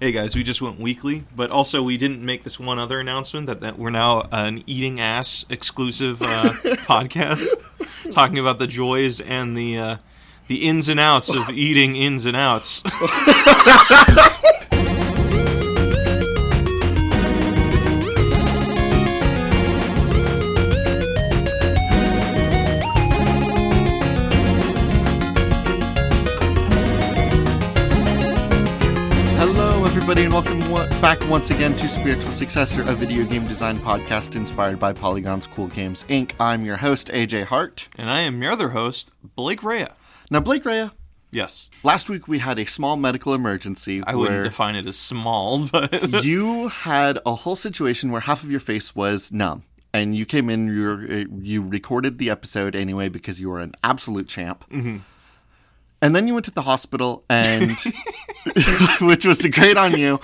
Hey guys, we just went weekly, but also we didn't make this one other announcement that, that we're now an eating ass exclusive uh, podcast, talking about the joys and the uh, the ins and outs of eating ins and outs. once again to Spiritual Successor, a video game design podcast inspired by Polygon's Cool Games Inc. I'm your host, AJ Hart. and I am your other host, Blake Rea. Now, Blake Rea, Yes, last week we had a small medical emergency I wouldn't define it as small, but you had a whole situation where half of your face was numb. And you came in, you, were, uh, you recorded the episode anyway because you were an absolute champ. Mm-hmm. And then you went to the hospital, and which was great on you.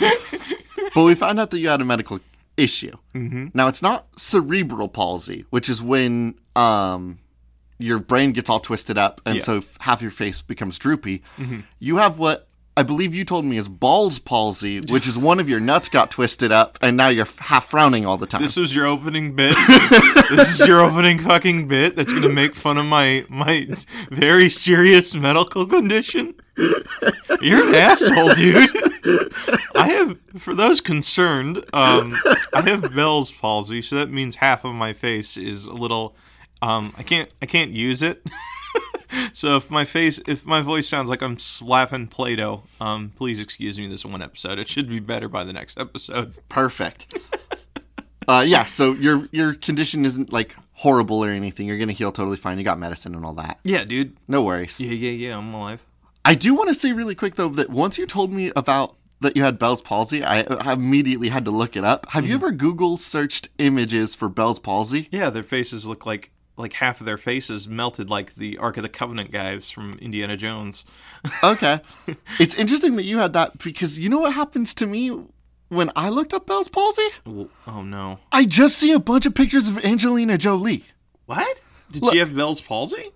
But we found out that you had a medical issue. Mm-hmm. Now it's not cerebral palsy, which is when um, your brain gets all twisted up, and Yeah. so f- half your face becomes droopy. You have what I believe you told me is Ball's palsy, which is one of your nuts got twisted up, and now you're half frowning all the time. this was your opening bit. this is your opening fucking bit that's gonna make fun of my my very serious medical condition. You're an asshole, dude. I have, for those concerned, um, I have Bell's palsy, so that means half of my face is a little. Um, I can't, I can't use it. so if my face, if my voice sounds like I'm slapping Play-Doh, um, please excuse me this one episode. It should be better by the next episode. Perfect. uh, yeah, so your your condition isn't like horrible or anything. You're gonna heal totally fine. You got medicine and all that. Yeah, dude. No worries. Yeah, yeah, yeah. I'm alive. I do want to say really quick though that once you told me about that you had Bell's palsy, I, I immediately had to look it up. Have you mm-hmm. ever Google searched images for Bell's palsy? Yeah, their faces look like like half of their faces melted like the Ark of the Covenant guys from Indiana Jones. Okay. it's interesting that you had that because you know what happens to me when I looked up Bell's palsy? Oh, oh no. I just see a bunch of pictures of Angelina Jolie. What? Did Look- she have Bell's palsy?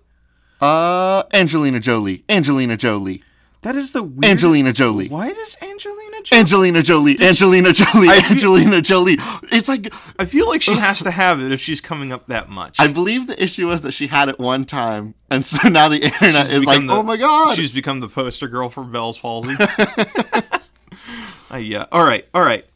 Uh, Angelina Jolie. Angelina Jolie. That is the weird... Angelina Jolie. Why does Angelina Jolie? Angelina Jolie, Angelina Jolie, Angelina Jolie. It's like I feel like she has to have it if she's coming up that much. I believe the issue was that she had it one time, and so now the internet She's is like, the- "Oh my god!" She's become the poster girl for Bell's palsy. uh, yeah. All right. All right.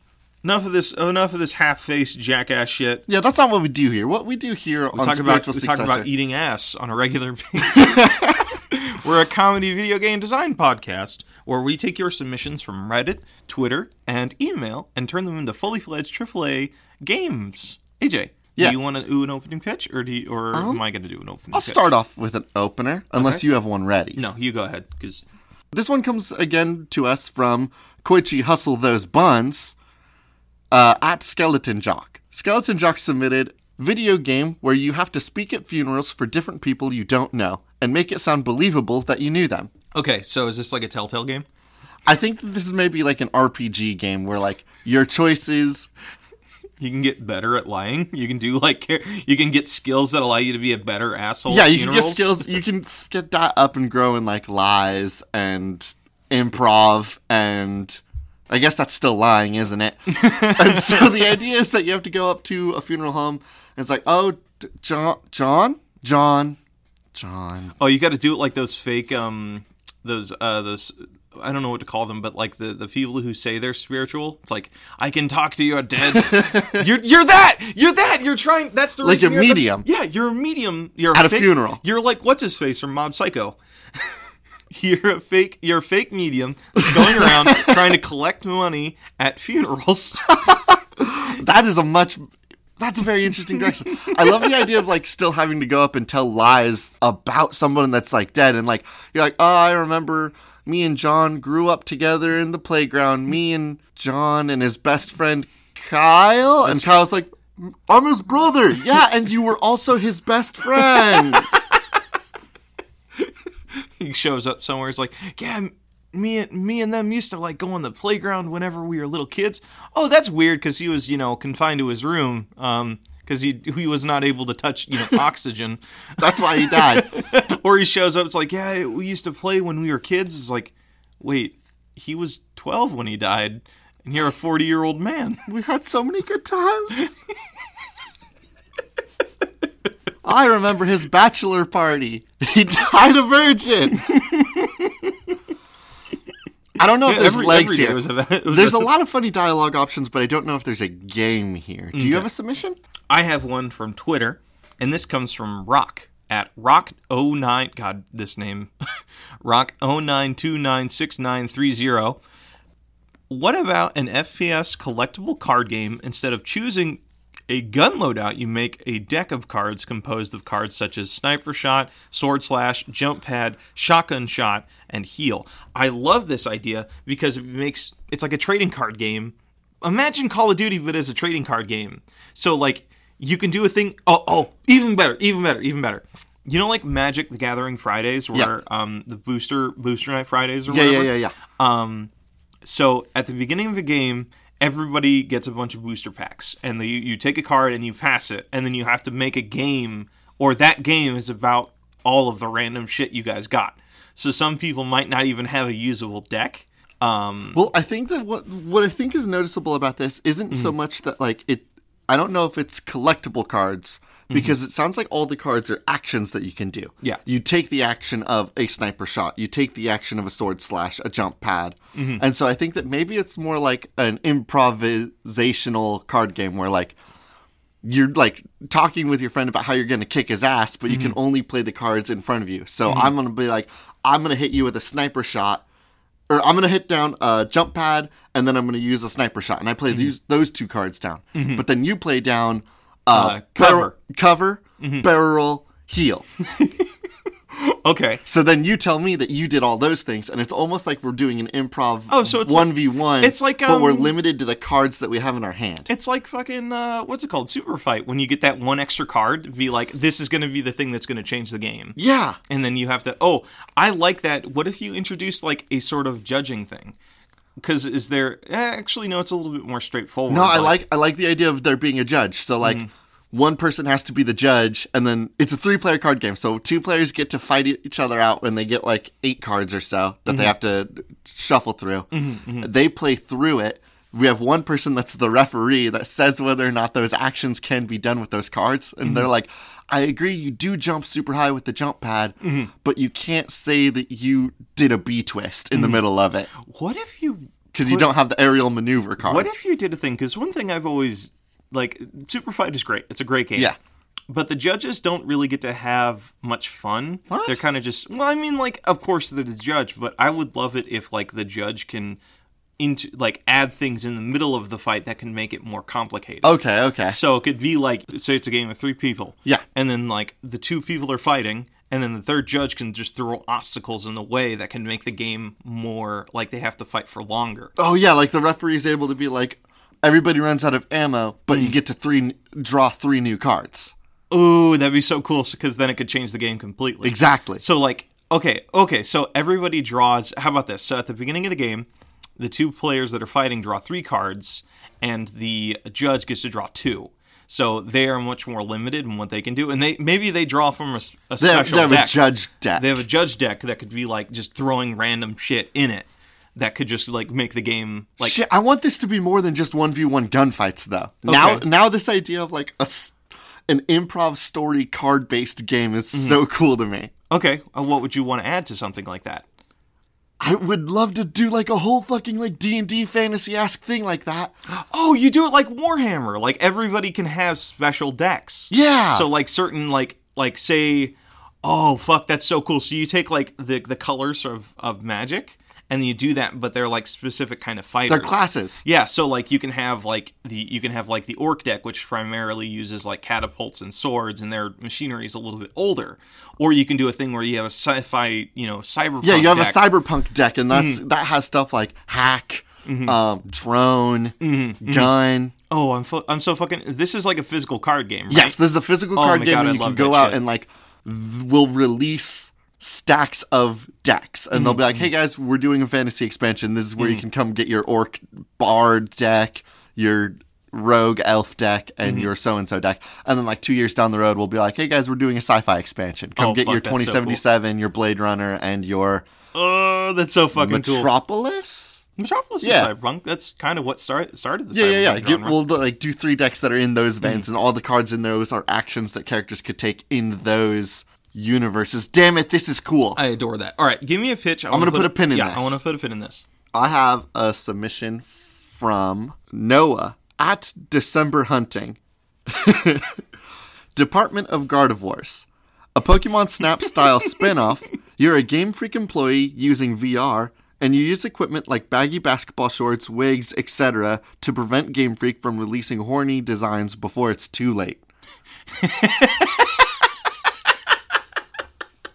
Enough of this. Enough of this half-faced jackass shit. Yeah, that's not what we do here. What we do here on We talk about we talk about eating ass on a regular basis. We're a comedy video game design podcast where we take your submissions from Reddit, Twitter, and email and turn them into fully fledged AAA games. AJ, Yeah. Um, do you want to do an opening pitch, or do you, or am I going to do an opening? I'll pitch? start off with an opener, unless Okay. you have one ready. No, you go ahead because This one comes again to us from Koichi Hustle Those Buns uh, at Skeleton Jock. Skeleton Jock submitted video game where you have to speak at funerals for different people you don't know and make it sound believable that you knew them. okay. So is this like a Telltale game? I think that this is maybe like an RPG game where like your choices You can get better at lying. You can do like you can get skills that allow you to be a better asshole. Yeah, you can get skills. You can get that up and grow in like lies and improv, and I guess that's still lying, isn't it? and so the idea is that you have to go up to a funeral home, and it's like, oh, D- John, John, John, John. Oh, you got to do it like those fake, um, those, uh, those. I don't know what to call them, but like the the people who say they're spiritual. It's like I can talk to your dead. you're you're that. You're that. You're trying. That's the Like reason a you're the- medium. yeah, you're a medium. You're At a fake- funeral. You're like what's his face from Mob Psycho. you're a fake. You're a fake medium that's going around trying to collect money at funerals. That is a much. That's a very interesting direction. I love the idea of like still having to go up and tell lies about someone that's like dead, and like you're like, oh, I remember me and John grew up together in the playground. Me and John and his best friend Kyle, and Kyle's like, I'm his brother. Yeah, and you were also his best friend. he shows up somewhere. It's like, yeah, me and me and them used to like go on the playground whenever we were little kids. Oh, that's weird because he was, you know, confined to his room. Um, because he he was not able to touch you know oxygen, That's why he died. or he shows up. It's like, yeah, we used to play when we were kids. It's like, wait, he was 12 when he died, and you're a 40 year old man. We had so many good times. I remember his bachelor party. He died a virgin. I don't know if there's Every- legs every here. was a- was There's a- lot of funny dialogue options, but I don't know if there's a game here. Do you have a submission? I have one from Twitter, and this comes from Rock at Rock09. God, this name. Rock 09296930. What about an FPS collectible card game instead of choosing a gun loadout, you make a deck of cards composed of cards such as Sniper Shot, Sword Slash, Jump Pad, Shotgun Shot, and Heal. I love this idea because it makes it's like a trading card game. Imagine Call of Duty, but as a trading card game. So like you can do a thing. Oh, oh, even better, even better, even better. You know, like Magic the Gathering Fridays, where um the booster booster night Fridays or Yeah, whatever. yeah, yeah, yeah. Um, so at the beginning of the game, everybody gets a bunch of booster packs, and the, you take a card and you pass it, and then you have to make a game, or that game is about all of the random shit you guys got. So some people might not even have a usable deck. Um, Well, I think that what what I think is noticeable about this isn't so much that like it. I don't know if it's collectible cards Mm-hmm. because it sounds like all the cards are actions that you can do. Yeah. You take the action of a sniper shot. You take the action of a sword slash, a jump pad, mm-hmm. and so I think that maybe it's more like an improvisational card game where like you're like talking with your friend about how you're going to kick his ass, but you can mm-hmm. only play the cards in front of you. So I'm going to be like, I'm going to hit you with a sniper shot, or I'm going to hit down a jump pad, and then I'm going to use a sniper shot, and I play these those two cards down. But then you play down uh, Uh, cover. cover, barrel, heal. okay. So then you tell me that you did all those things, and it's almost like we're doing an improv. Oh, so it's one v one. it's like, but we're um, limited to the cards that we have in our hand. It's like fucking uh, what's it called? Super fight. When you get that one extra card, be like, this is going to be the thing that's going to change the game. Yeah. and then you have to oh i like that what if you introduced like a sort of judging thing because is there eh, actually no it's a little bit more straightforward No, I like I like the idea of there being a judge. So like one person has to be the judge, and then it's a three player card game. So two players get to fight each other out when they get like eight cards or so that they mm-hmm. have to shuffle through. Mm-hmm, mm-hmm. They play through it. We have one person that's the referee that says whether or not those actions can be done with those cards, and they're like, "I agree, you do jump super high with the jump pad, but you can't say that you did a B twist in the middle of it what if you because you don't have the aerial maneuver card." what if you did a thing because one thing i've always like super fight is great it's a great game Yeah. but the judges don't really get to have much fun What? they're kind of just well i mean like of course they're the judge but i would love it if like the judge can into like add things in the middle of the fight that can make it more complicated Okay, okay. So it could be like, say it's a game of three people. Yeah. And then like the two people are fighting, and then the third judge can just throw obstacles in the way that can make the game more like they have to fight for longer. Oh yeah, like the referee is able to be like, everybody runs out of ammo, but Hmm. you get to three draw three new cards. Ooh, that'd be so cool because then it could change the game completely. Exactly. So like, okay, okay, so everybody draws. How about this? So at the beginning of the game, the two players that are fighting draw three cards, and the judge gets to draw two. So they are much more limited in what they can do, and they maybe they draw from a, a They have, special they have deck. a judge deck. They have a judge deck that could be like just throwing random shit in it that could just like make the game like Shit, I want this to be more than just one v one gunfights though. Now, Okay. now this idea of like a an improv story card based game is Mm-hmm. so cool to me. okay, uh, what would you want to add to something like that? I would love to do like a whole fucking like D and D fantasy esque thing like that. Oh, you do it like Warhammer. Like everybody can have special decks. Yeah. So like certain like like say, oh fuck, that's so cool. So you take like the the colors of of magic and you do that, but they're like specific kind of fighters. They're classes. Yeah, so like you can have like the you can have like the orc deck, which primarily uses like catapults and swords, and their machinery is a little bit older. Or you can do a thing where you have a sci-fi, you know, cyberpunk. Yeah, you have deck. a cyberpunk deck, and that's Mm-hmm. that has stuff like hack, um, drone, Mm-hmm. gun. Oh, I'm I'm so fucking. This is like a physical card game, right? Yes, this is a physical Oh card game, God, and I you can go that out shit. and like th- we'll release stacks of decks, and they'll be Mm-hmm. like, "Hey guys, we're doing a fantasy expansion. This is where you can come get your orc bard deck, your rogue elf deck, and Mm-hmm. your so and so deck." And then like two years down the road, we'll be like, "Hey guys, we're doing a sci-fi expansion. Come Oh, get fuck, your that's so cool. 2077, your Blade Runner, and your Oh, that's so fucking cool. Metropolis. Metropolis Yeah. is cyberpunk. That's kind of what start, started the Yeah, yeah, yeah. cyberpunk Get, genre. we'll like do three decks that are in those veins, Hmm. and all the cards in those are actions that characters could take in those universes. Damn it, this is cool. I adore that. All right, give me a pitch. I I'm gonna put a pin in yeah, this. I want to put a pin in this. I have a submission from Noah at December Hunting. Department of Gardevoirs. A Pokemon Snap style spin-off. You're a Game Freak employee using VR, and you use equipment like baggy basketball shorts, wigs, etc. to prevent Game Freak from releasing horny designs before it's too late.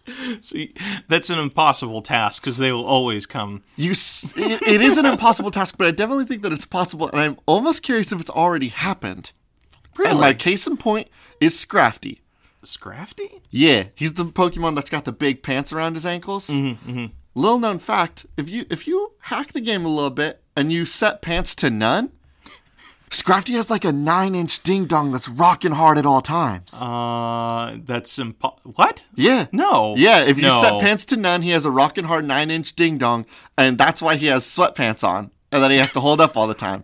See, that's an impossible task because they will always come. You, s- it, it is an impossible task, but I definitely think that it's possible, and I'm almost curious if it's already happened. And my case in point is Scrafty. Scrafty? Yeah, he's the Pokemon that's got the big pants around his ankles. Mm-hmm, Little known fact: if you if you hack the game a little bit and you set pants to none, Scrafty has like a nine inch ding dong that's rocking hard at all times. Uh, that's impo- What? yeah. No. Yeah, if you no. set pants to none, he has a rocking hard nine inch ding dong, and that's why he has sweatpants on, and that he has to hold up all the time.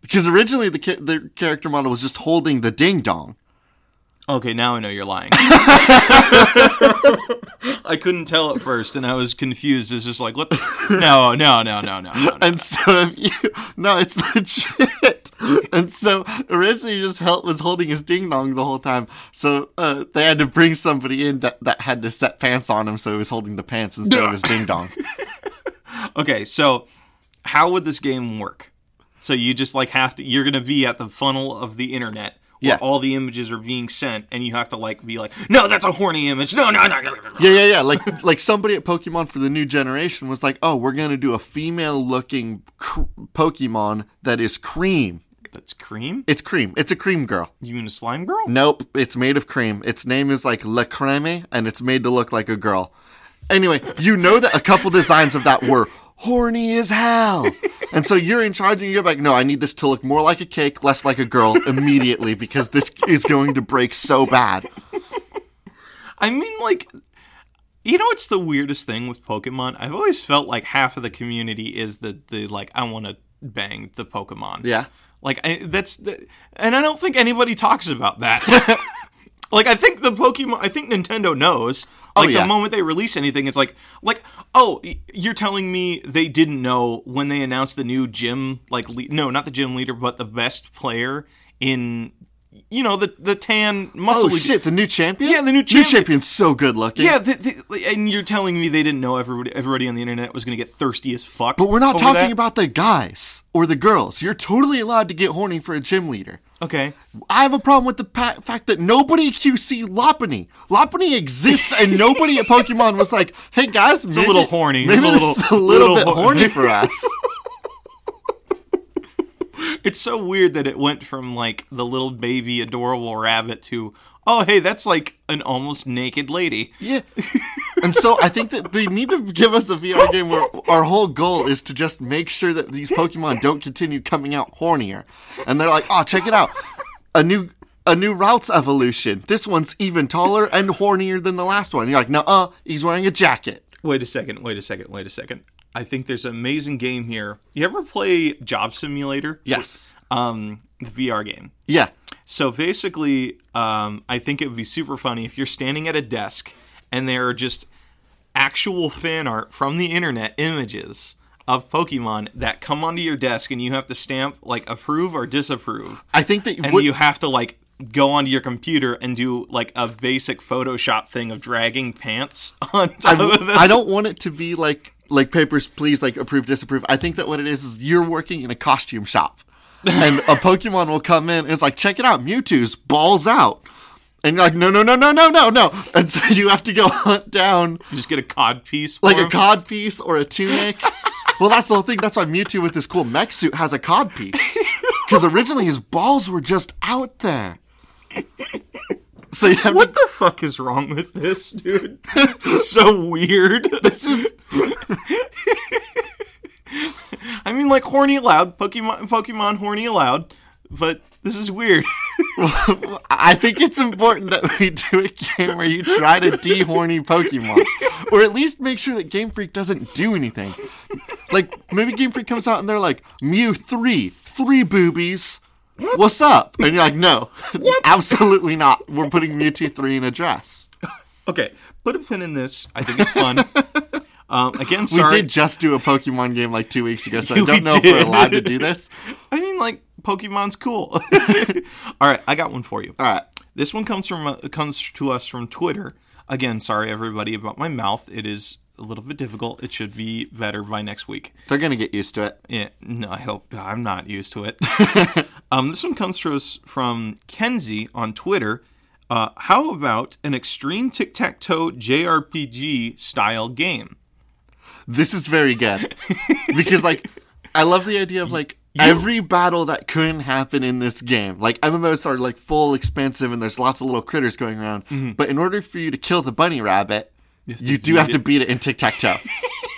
Because originally the cha- the character model was just holding the ding dong. Okay, now I know you're lying. I couldn't tell at first, and I was confused. It was just like, what? The? No, no, no, no, no, no. no. And so if you no, it's legit. And so originally he just held, was holding his ding dong the whole time. So uh, they had to bring somebody in that, that had to set pants on him, so he was holding the pants instead of his ding dong. Okay, so how would this game work? So you just like have to. You're gonna be at the funnel of the internet. Where Yeah. all the images are being sent, and you have to like be like, no, that's a horny image. No, no, no, no, no. Yeah, yeah, yeah. Like like somebody at Pokemon for the new generation was like, "Oh, we're gonna do a female-looking cr- Pokemon that is cream. That's cream. It's cream. It's a cream girl." You mean a slime girl? Nope, it's made of cream. Its name is like La Creme, and it's made to look like a girl. Anyway, you know that a couple designs of that were horny as hell. And so you're in charge and you're like, no, I need this to look more like a cake, less like a girl immediately because this is going to break so bad. I mean, like, you know, what's the weirdest thing with Pokemon? I've always felt like half of the community is the the like I want to bang the Pokemon. Yeah. Like I, that's the, and I don't think anybody talks about that. like I think the Pokemon, I think Nintendo knows. Oh, like yeah. the moment they release anything, it's like like oh, you're telling me they didn't know when they announced the new gym like le- no, not the gym leader, but the best player in you know the the tan muscle. Oh shit, the new champion? Yeah, the new New champion's so good looking. Yeah, the, the, and you're telling me they didn't know everybody everybody on the internet was going to get thirsty as fuck. But we're not talking that? about the guys or the girls. You're totally allowed to get horny for a gym leader. Okay. I have a problem with the pa- fact that nobody QC Lopunny. Lopunny exists, and nobody at Pokemon was like, "Hey guys, it's a little horny. Maybe It's a this little- is a little, little bit horny for us." It's so weird that it went from like the little baby adorable rabbit to oh hey that's like an almost naked lady. yeah. And so I think that they need to give us a VR game where our whole goal is to just make sure that these Pokemon don't continue coming out hornier. And they're like, "Oh, check it out, a new." A new routes evolution. This one's even taller and hornier than the last one. You're like, no, uh, he's wearing a jacket. Wait a second. Wait a second. Wait a second. I think there's an amazing game here. You ever play Job Simulator? Yes. Um, the VR game. Yeah. So basically, um, I think it would be super funny if you're standing at a desk and there are just actual fan art from the internet images of Pokemon that come onto your desk and you have to stamp like approve or disapprove. I think that And what- you have to like go onto your computer and do like a basic Photoshop thing of dragging pants on top I, of them. I don't want it to be like like papers please like approve disapprove. I think that what it is is you're working in a costume shop. And a pokemon will come in and it's like check it out mewtwo's balls out. And you're like no no no no no no no. And so you have to go hunt down You just get a cod piece. like a cod piece or a tunic. Well that's the whole thing. That's why mewtwo with this cool mech suit has a cod piece. Because originally his balls were just out there so What to, the fuck is wrong with this, dude? this is so weird. this is I mean, like horny allowed, Pokemon, Pokemon horny allowed, but This is weird. I think it's important that we do a game where you try to de-horny Pokemon, or at least make sure that Game Freak doesn't do anything. Like maybe Game Freak comes out and they're like Mew three, three boobies. What's up? And you're like, no, absolutely not. We're putting Mewtwo three in a dress. okay, put a pin in this. I think it's fun. Um, again, sorry. We did just do a Pokemon game like two weeks ago, so I don't know if we're allowed to do this. I mean, like Pokemon's cool. All right, I got one for you. All right. This one comes from uh, comes to us from Twitter. Again, sorry everybody about my mouth. It is a little bit difficult. It should be better by next week. They're gonna get used to it. Yeah, no, I hope I'm not used to it. Um, this one comes to us from Kenzie on Twitter. Uh, how about an extreme tic tac toe JRPG style game? This is very good because, like, I love the idea of like every battle that couldn't happen in this game. Like MMOs are like full expansive, and there's lots of little critters going around. But in order for you to kill the bunny rabbit, have you do have to beat it in tic tac toe.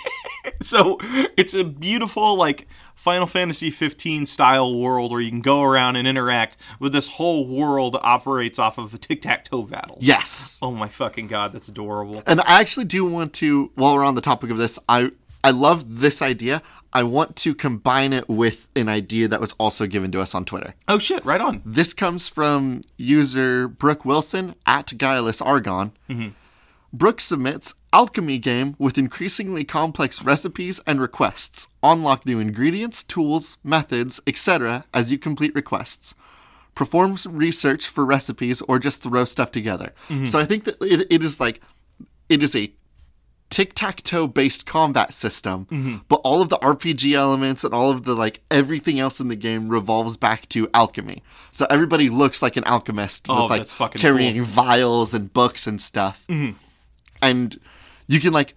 So it's a beautiful like Final Fantasy 15 style world where you can go around and interact with this whole world that operates off of a tic tac toe battles. yes. Oh my fucking god, that's adorable. And I actually do want to, while we're on the topic of this, I I love this idea. I want to combine it with an idea that was also given to us on Twitter. Oh shit, right on. This comes from user Brooke Wilson at Guileless Argon. Mm-hmm. Brooke submits alchemy game with increasingly complex recipes and requests. Unlock new ingredients, tools, methods, etc. as you complete requests. Perform research for recipes or just throw stuff together. Mm-hmm. So I think that it, it is like it is a tic-tac-toe based combat system mm-hmm. but all of the rpg elements and all of the like everything else in the game revolves back to alchemy so everybody looks like an alchemist Oh, with like carrying vials and books and stuff mm-hmm. And you can like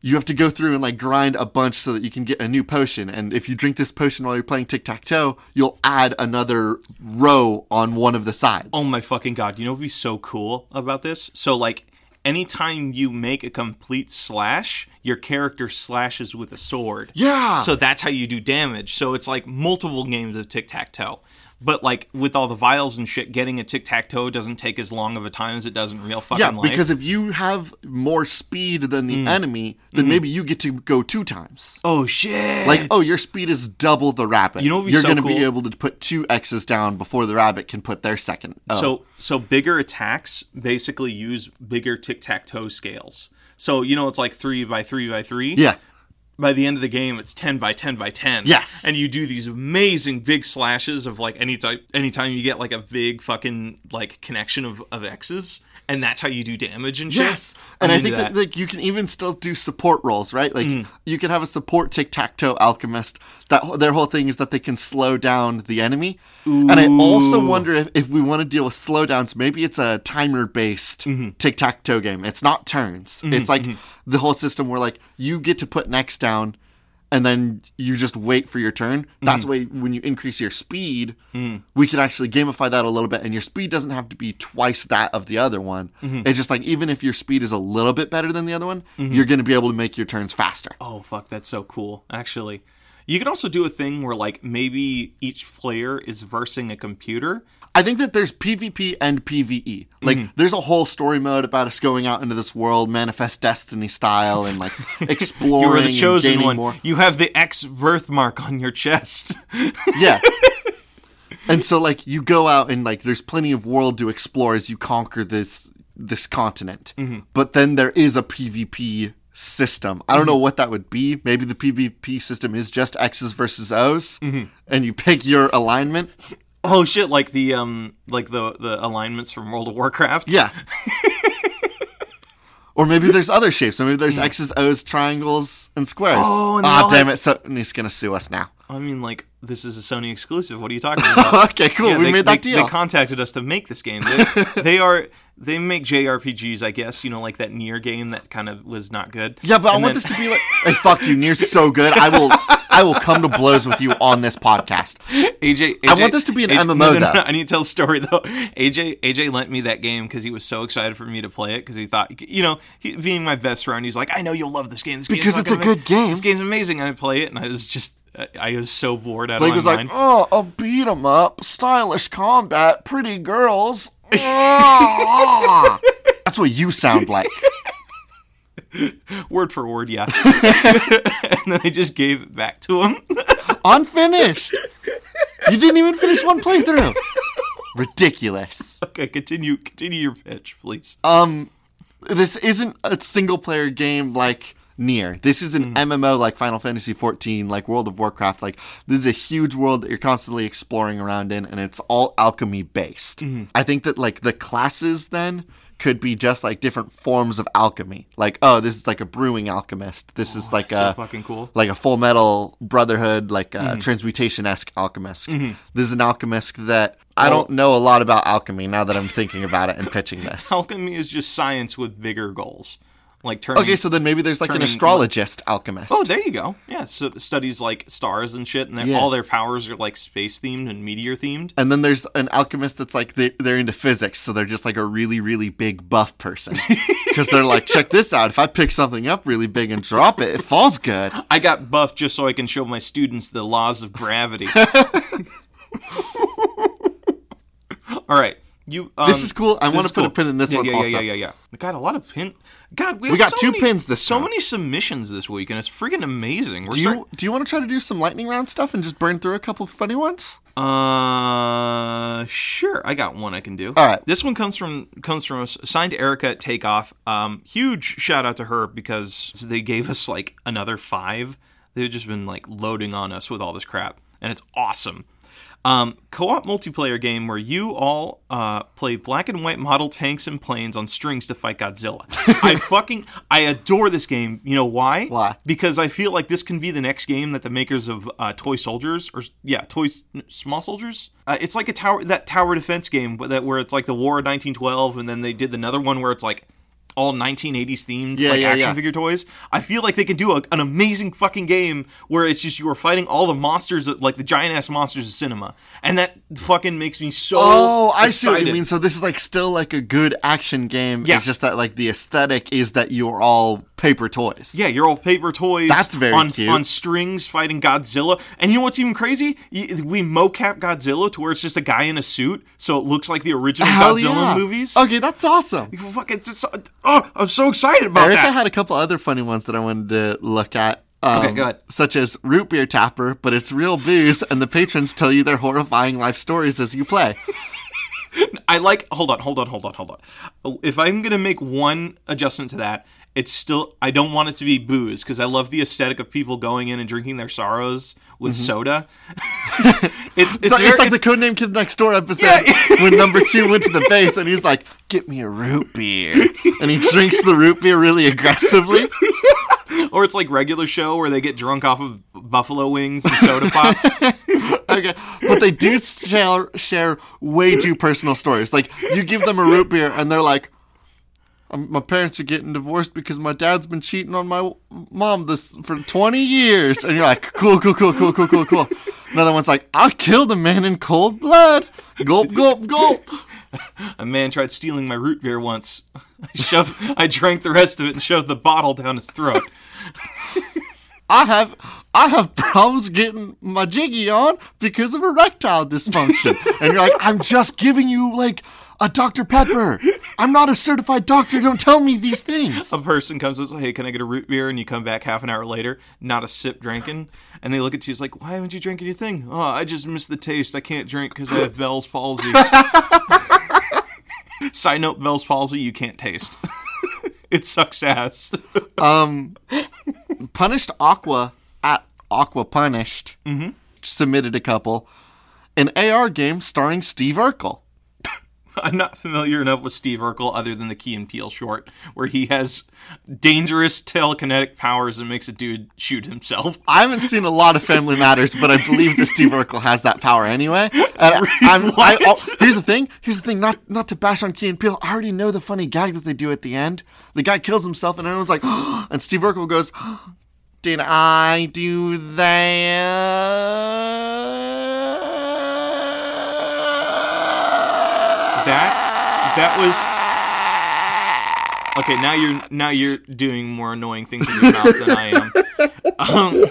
you have to go through and like grind a bunch so that you can get a new potion and if you drink this potion while you're playing tic-tac-toe you'll add another row on one of the sides Oh my fucking god! You know what'd be so cool about this? So like, anytime you make a complete slash, your character slashes with a sword. yeah So that's how you do damage. So it's like multiple games of tic tac toe. But like with all the vials and shit, getting a tic tac toe doesn't take as long of a time as it does in real fucking Yeah, life. because if you have more speed than the mm. enemy, then mm. maybe you get to go two times. oh shit! Like, oh, your speed is double the rabbit. You know You're so gonna be able to put two X's down before the rabbit can put their second. Oh. So so bigger attacks basically use bigger tic tac toe scales. So you know it's like three by three by three. yeah, By the end of the game, it's ten by ten by ten. Yes. And you do these amazing big slashes of like any time anytime you get like a big fucking like connection of, of X's, and that's how you do damage and shit. yes, and I think that. like you can even still do support roles, right? Like mm. you can have a support tic tac toe alchemist. That their whole thing is that they can slow down the enemy. And I also wonder if, if we want to deal with slowdowns, maybe it's a timer based mm-hmm. tic tac toe game. It's not turns. It's mm-hmm, like mm-hmm. the whole system where like you get to put next down and then you just wait for your turn. That's mm-hmm. why when you increase your speed, mm. we can actually gamify that a little bit, and your speed doesn't have to be twice that of the other one. Mm-hmm. It's just like even if your speed is a little bit better than the other one, mm-hmm. you're going to be able to make your turns faster. Oh fuck, that's so cool. Actually, you can also do a thing where like maybe each player is versing a computer. I think that there's PvP and PvE. Like, mm-hmm. there's a whole story mode about us going out into this world, manifest destiny style, and like exploring You are the and chosen one. more. You have the X birthmark on your chest. Yeah. and so like you go out and like there's plenty of world to explore as you conquer this this continent. Mm-hmm. But then there is a PvP system. I don't know mm-hmm. what that would be. Maybe the PvP system is just X's versus O's and you pick your alignment. Oh shit, like the um like the the alignments from World of Warcraft. Yeah. or maybe there's other shapes. Maybe there's X's, O's, triangles, and squares. Oh, and ah, damn have- it! Sony's gonna sue us now. I mean like this is a Sony exclusive. What are you talking about? okay, cool. Yeah, we they, made that they- deal. They contacted us to make this game. They, they are they make JRPGs, I guess. You know, like that Nier game that kind of was not good. Yeah, but I And want then- this to be like, hey, fuck you, Nier's so good. I will, I will come to blows with you on this podcast. AJ, I want this to be an AJ MMO, no, no, no, though. I need to tell the story though. AJ AJ lent me that game because he was so excited for me to play it because he thought, you know, he, being my best friend, he's like, I know you'll love this game. This Because it's a good game. This game's amazing. And I play it, and I was just. I- was so bored out Blake of was like, oh, a beat 'em up, stylish combat, pretty girls. Ah." That's what you sound like. word for word, yeah. and then I just gave it back to him. Unfinished. You didn't even finish one playthrough. Ridiculous. okay, continue continue your pitch, please. Um, this isn't a single player game like Nier. This is an mm-hmm. MMO like Final Fantasy XIV, like World of Warcraft. Like this is a huge world that you're constantly exploring around in, and it's all alchemy based. Mm-hmm. I think that like the classes then could be just like different forms of alchemy. Like oh, this is like a brewing alchemist. This is oh, like so a fucking cool. like a Full Metal Brotherhood, like a mm-hmm. transmutation esque alchemist. This is an alchemist that I don't know a lot about alchemy now that I'm thinking about it and pitching this. Alchemy is just science with bigger goals, like turning. Okay, so then maybe there's like an turning- astrologist alchemist. Oh, there you go. Yeah, so studies like stars and shit, and Yeah. all their powers are like space themed and meteor themed. and then there's an alchemist that's like they, they're into physics, so they're just like a really, really big buff person. Because they're like, check this out. If I pick something up really big and drop it, it falls good. I got buffed just so I can show my students the laws of gravity. all right, you. Um, This is cool. I want to put a pin in this yeah, one yeah, also. Yeah, yeah, yeah, yeah. Got a lot of pin. God, we, We got so two many- pins this So time. many submissions this week, and it's freaking amazing. We're Do you do you want to try to do some lightning round stuff and just burn through a couple funny ones? Uh, sure. I got one I can do. All right. This one comes from comes from us signed Erica at Takeoff. Um, huge shout out to her because they gave us like another five. They've just been like loading on us with all this crap, and it's awesome. Um, co-op multiplayer game where you all uh, play black and white model tanks and planes on strings to fight Godzilla. I fucking I adore this game. You know why? Why? Because I feel like this can be the next game that the makers of uh, Toy Soldiers or yeah, Toys Small Soldiers. Uh, it's like a tower that tower defense game that where it's like the War of 1912, and then they did another one where it's like all 1980s themed Yeah, like yeah, action yeah. figure toys. I feel like they can do a, an amazing fucking game where it's just you are fighting all the monsters, like the giant ass monsters of cinema, and that fucking makes me so. Oh, I see what you mean. So this is like still like a good action game. Yeah. It's just that like the aesthetic is that you're all paper toys. Yeah, you're all paper toys. That's very on, cute. On strings fighting Godzilla. And you know what's even crazy? We mocap Godzilla to where it's just a guy in a suit, so it looks like the original Hell Godzilla yeah. movies. Okay, that's awesome. Fuck, it's, it's- oh, I'm so excited about Erica that. had a couple other funny ones that I wanted to look at. Um, Okay, go ahead. Such as root beer tapper, but it's real booze, and the patrons tell you their horrifying life stories as you play. I like. Hold on, hold on, hold on, hold on. If I'm gonna make one adjustment to that, it's still. I don't want it to be booze because I love the aesthetic of people going in and drinking their sorrows with soda. it's it's, Mm-hmm. It's, like- very- it's like the Codename Kid Next Door episode when number two went to the base and he's like, "Get me a root beer," and he drinks the root beer really aggressively. or it's like regular show where they get drunk off of buffalo wings and soda pop. Okay, but they do share share way too personal stories. Like you give them a root beer and they're like, "Um, "My parents are getting divorced because my dad's been cheating on my mom this for twenty years," and you're like, "Cool, cool, cool, cool, cool, cool, cool." Another one's like, "I killed a man in cold blood." Gulp, gulp, gulp. A man tried stealing my root beer once. I shoved, I drank the rest of it and shoved the bottle down his throat. I have I have problems getting my jiggy on because of erectile dysfunction. and you're like, I'm just giving you like a Dr. Pepper. I'm not a certified doctor. Don't tell me these things. A person comes and says, "Hey, can I get a root beer?" And you come back half an hour later, not a sip drinking, and they look at you it's like, "Why haven't you drank anything?" Oh, I just miss the taste. I can't drink because I have Bell's palsy. Side note: Bell's palsy, you can't taste. it sucks ass. Um, Punished Aqua at Aqua Punished Mm-hmm. submitted a couple. An AR game starring Steve Urkel. I'm not familiar enough with Steve Urkel other than the Key and Peele short, where he has dangerous telekinetic powers and makes a dude shoot himself. I haven't seen a lot of Family Matters, but I believe that Steve Urkel has that power anyway. I, oh, here's the thing. Here's the thing. Not not to bash on Key and Peele. I already know the funny gag that they do at the end. The guy kills himself, and everyone's like, and Steve Urkel goes, "Did I do that?" That that was okay. Now you're now you're doing more annoying things in your mouth than I am. Um,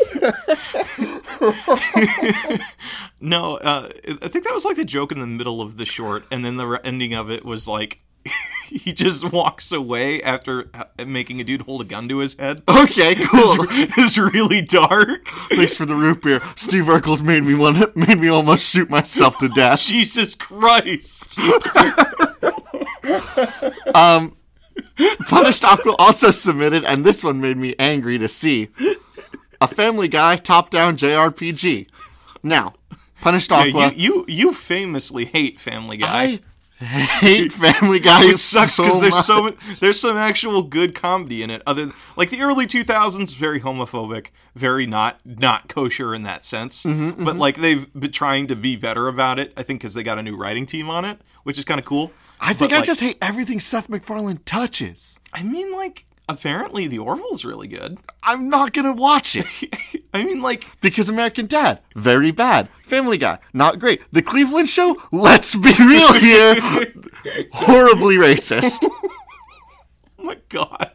no, uh, I think that was like the joke in the middle of the short, and then the ending of it was like he just walks away after uh, making a dude hold a gun to his head. Okay, cool. It's really dark. Thanks for the root beer. Steve Urkel made me want made me almost shoot myself to death. Jesus Christ. Punished Aqua also submitted, and this one made me angry to see. A Family Guy top-down JRPG. Now, Punished Yeah, Aqua. you, you you famously hate Family Guy. I hate Family Guy. it sucks so because there's much. so there's some actual good comedy in it. Other like the early 2000s, very homophobic, very not not kosher in that sense. Mm-hmm, But like they've been trying to be better about it. I think because they got a new writing team on it, which is kind of cool. I think I like, just hate everything Seth MacFarlane touches. I mean, like apparently the Orville's really good. I'm not gonna watch it I mean, like because American Dad, very bad. Family Guy, not great. The Cleveland Show, let's be real here, horribly racist. oh my god.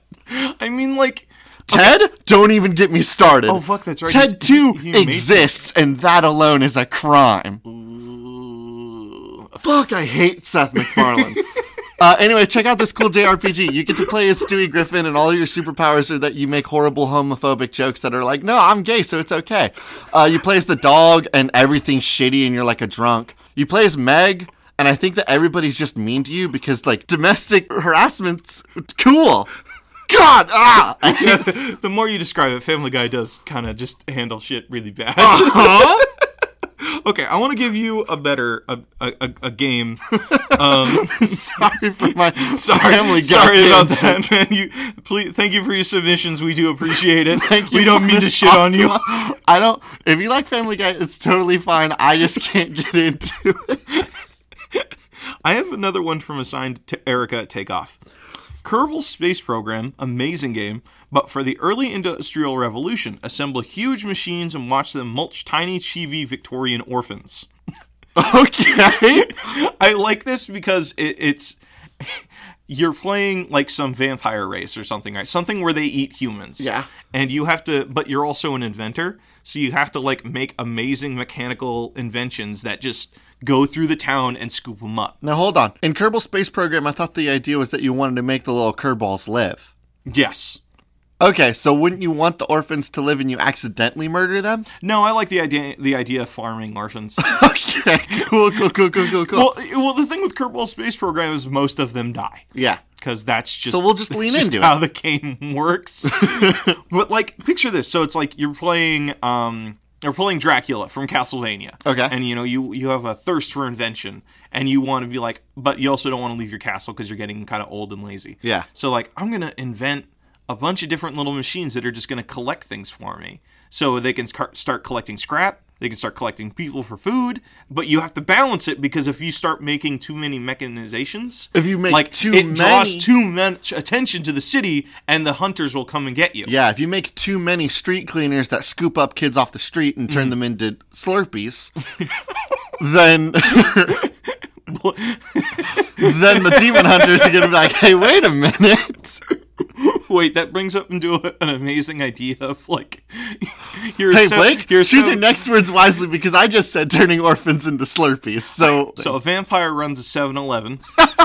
I mean, like Ted, don't even get me started. Oh, fuck, that's right. Ted 2 he- he made- exists, and that alone is a crime. ooh, Fuck, I hate Seth MacFarlane. uh, anyway, check out this cool JRPG. You get to play as Stewie Griffin, and all your superpowers are that you make horrible homophobic jokes that are like, no, I'm gay, so it's okay. Uh, you play as the dog, and everything's shitty, and you're like a drunk. You play as Meg, and I think that everybody's just mean to you because, like, domestic harassment's cool. God, ah! The more you describe it, Family Guy does kind of just handle shit really bad. Huh? Okay, I want to give you a better a a, a, game. Um, Sorry for my sorry, family guy sorry about that, man. You please thank you for your submissions. We do appreciate it. Thank you, we don't mean to shit on you. I don't. If you like Family Guy, it's totally fine. I just can't get into it. I have another one from assigned to Erica Take Takeoff. Kerbal Space Program, amazing game, but for the early industrial revolution, assemble huge machines and watch them mulch tiny chibi Victorian orphans. Okay. I like this because it, it's you're playing like some vampire race or something, right? Something where they eat humans. Yeah. And you have to, but you're also an inventor, so you have to like make amazing mechanical inventions that just go through the town and scoop them up. Now hold on. In Kerbal Space Program, I thought the idea was that you wanted to make the little Kerbals live. Yes. Okay, so wouldn't you want the orphans to live and you accidentally murder them? No, I like the idea the idea of farming orphans. Okay, cool, cool, cool, cool, cool, cool. well, well, the thing with Kerbal Space Program is most of them die. yeah. because that's just So we'll just lean just into how it. the game works. but like, picture this: so it's like you're playing, um, you're playing Dracula from Castlevania. Okay. and you know you you have a thirst for invention, and you want to be like, but you also don't want to leave your castle because you're getting kind of old and lazy. Yeah. So like, I'm gonna invent a bunch of different little machines that are just gonna collect things for me, so they can start collecting scrap. They can start collecting people for food, but you have to balance it because if you start making too many mechanizations, If you make like too it draws too much attention to the city, and the hunters will come and get you. Yeah, if you make too many street cleaners that scoop up kids off the street and turn mm-hmm. them into Slurpees, then then the demon hunters are gonna be like, "Hey, wait a minute." Wait, that brings up into a, an amazing idea of like, you're Hey, so, Blake, you're choose so, your next words wisely because I just said turning orphans into Slurpees. So, So a vampire runs a 7-Eleven.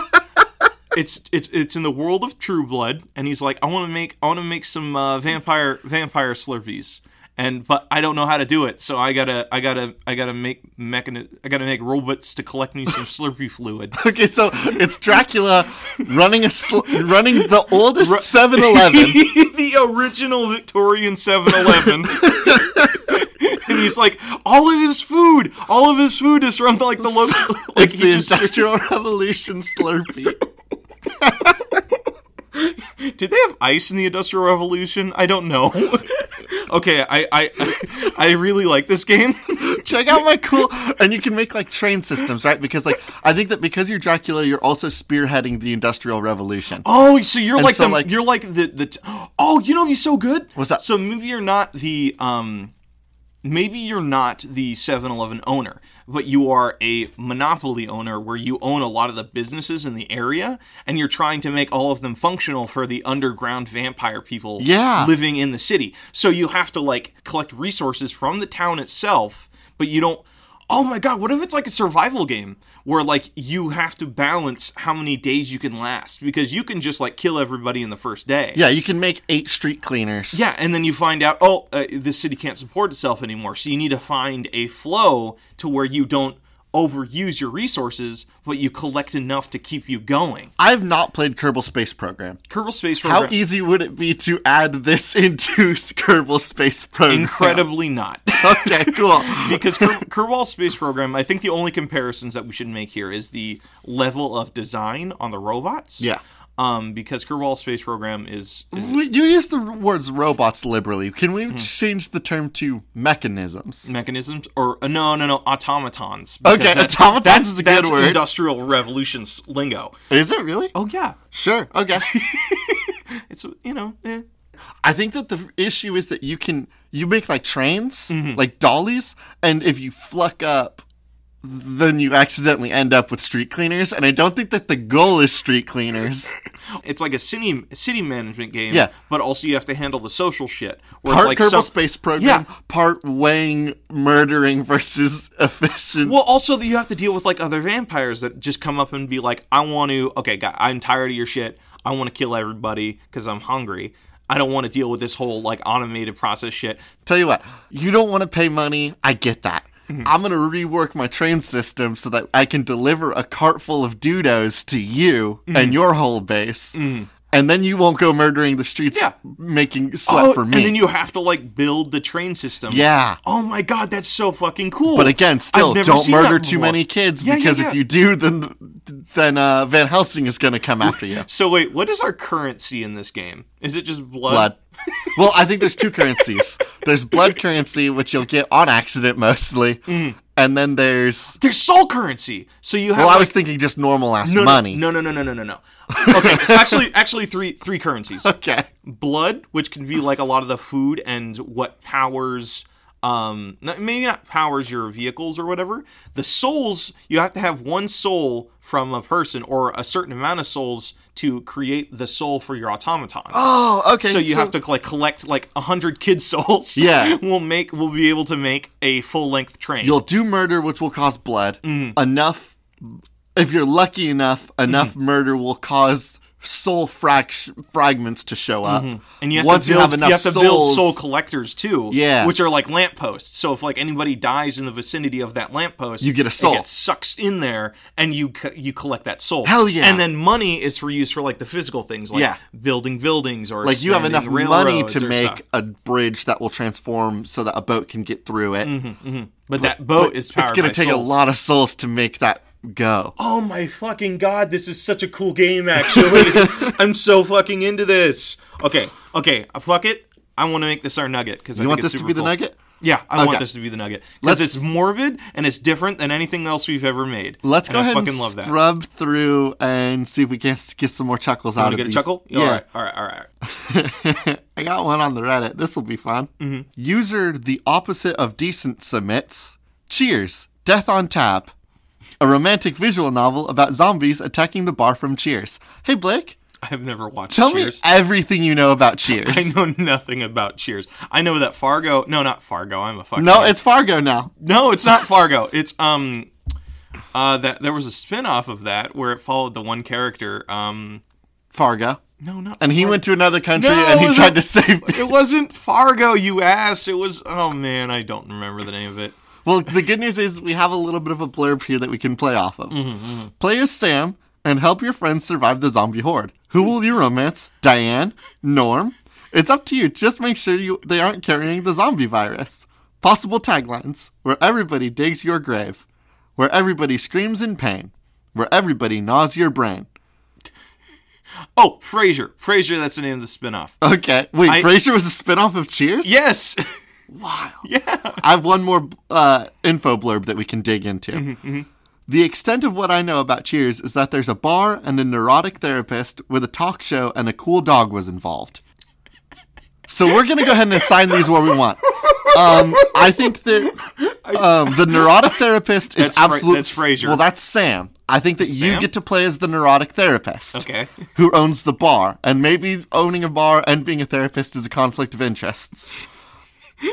it's it's it's in the world of True Blood, and he's like, I want to make I want to make some uh, vampire vampire Slurpees, and but I don't know how to do it, so I gotta I gotta I gotta make mechani- I gotta make robots to collect me some Slurpee fluid. okay, so it's Dracula running a sl- running the oldest 7-Eleven. the original Victorian 7-Eleven. and he's like, all of his food, all of his food is from like the local. Like it's he the Industrial Revolution Slurpee. Did they have ice in the Industrial Revolution? I don't know. okay, I, I I really like this game. Check out my cool, and you can make like train systems, right? Because like I think that because you're Dracula, you're also spearheading the Industrial Revolution. Oh, so you're like so, the like- you're like the the t- oh, you know, he's so good. What's that? So maybe you're not the um maybe you're not the 7-Eleven owner, but you are a monopoly owner where you own a lot of the businesses in the area and you're trying to make all of them functional for the underground vampire people Yeah. living in the city. So you have to like collect resources from the town itself, but you don't Oh my god, what if it's like a survival game where like you have to balance how many days you can last because you can just like kill everybody in the first day. Yeah, you can make eight street cleaners. Yeah, and then you find out, oh, uh, this city can't support itself anymore. So you need to find a flow to where you don't overuse your resources, but you collect enough to keep you going. I've not played Kerbal Space Program. Kerbal Space Program. How easy would it be to add this into Kerbal Space Program? incredibly not. Okay, cool. because Ker- Kerbal Space Program, I think the only comparisons that we should make here is the level of design on the robots. Yeah. Um, because Kerbal Space Program is, is We- You use the words robots liberally. Can we Hmm. change the term to mechanisms? mechanisms or uh, no, no, no, automatons. Okay, because automatons that's, is a that's good word. Industrial Revolution's lingo. Is it really? Oh yeah, Sure. Okay. it's you know, eh. I think that the issue is that you can you make like trains, Mm-hmm. like dollies, and if you fluck up, then you accidentally end up with street cleaners. And I don't think that the goal is street cleaners. it's like a city city management game. Yeah. but also you have to handle the social shit. Where Part it's like Kerbal some- Space Program, Yeah. part weighing murdering versus efficient. Well, also that you have to deal with like other vampires that just come up and be like, "I want to. Okay, guy, I'm tired of your shit. I want to kill everybody because I'm hungry. I don't want to deal with this whole like automated process shit." Tell you what, you don't want to pay money. I get that. Mm-hmm. I'm gonna rework my train system so that I can deliver a cart full of dudos to you Mm-hmm. and your whole base, and then you won't go murdering the streets, Yeah. making sweat Oh, for me. and then you have to like build the train system. yeah, Oh my god, that's so fucking cool. but again, still don't murder too many kids Yeah, because yeah. if you do, then then uh, Van Helsing is gonna come after you. So wait, what is our currency in this game? Is it just blood? blood. Well, I think there's two currencies. There's blood currency, which you'll get on accident mostly, Mm. and then there's. There's soul currency. So you have Well, I was thinking just normal ass no, money. No, no, no, no, no, no, no. Okay, so actually, actually, three three currencies. Okay. blood, which can be like a lot of the food and what powers um not- maybe not powers your vehicles or whatever the souls you have to have one soul from a person or a certain amount of souls to create the soul for your automaton Oh, okay. so you have to like collect like a hundred kid souls Yeah. we'll make we'll be able to make a full-length train You'll do murder, which will cause blood. Mm-hmm. Enough. If you're lucky enough, enough Mm-hmm. murder will cause soul fragments to show up. Mm-hmm. And you have Once to build, you have enough have to souls, build soul collectors too, Yeah. which are like lampposts. So if like anybody dies in the vicinity of that lamppost, You get a soul. It gets sucked in there, and you co- you collect that soul. Hell yeah. And then money is for use for like the physical things, like Yeah. building buildings or like you have enough money to make stuff. a bridge that will transform so that a boat can get through it. But that boat But is it's going to take souls. a lot of souls to make that go. Oh my fucking god, this is such a cool game actually. I'm so fucking into this. Okay, okay, uh, fuck it. I want to make this our nugget because You want this to be the nugget? Yeah, I Okay. want this to be the nugget because it's morbid and it's different than anything else we've ever made. Let's go I ahead and fucking love that. scrub through and see if we can get some more chuckles out Want of to get a chuckle? Yeah. All right, all right, all right. I got one on the Reddit. This will be fun. Mm-hmm. User the opposite of decent submits. Cheers. Death on Tap. A romantic visual novel about zombies attacking the bar from Cheers. Hey Blake, I've never watched tell Cheers. me everything you know about Cheers. I know nothing about Cheers. I know that Fargo. No, not Fargo. I'm a fucking. No, it's Fargo now. no, it's not Fargo. It's um, uh, that there was a spin-off of that where it followed the one character. Um, Fargo. no, not. And he went to another country No, and he tried to save It wasn't Fargo, you ass. It was. Oh man, I don't remember the name of it. Well, the good news is we have a little bit of a blurb here that we can play off of. Mm-hmm, Play as Sam and help your friends survive the zombie horde. Who will you romance? Diane? Norm? It's up to you. Just make sure you they aren't carrying the zombie virus. Possible taglines: Where everybody digs your grave, where everybody screams in pain, where everybody gnaws your brain. Oh, Frasier. Frasier. That's the name of the spin-off. Okay, wait. I- Frasier was a spinoff of Cheers. Yes. Wild. yeah. I have one more uh, info blurb that we can dig into. Mm-hmm, The extent of what I know about Cheers is that there's a bar and a neurotic therapist with a talk show and a cool dog was involved. So we're gonna go ahead and assign these where we want. Um, I think that um, the neurotic therapist is That's Fra- absolutely. that's Frasier. Well, that's Sam. I think that you get to play as the neurotic therapist. Okay. Who owns the bar? And maybe owning a bar and being a therapist is a conflict of interests.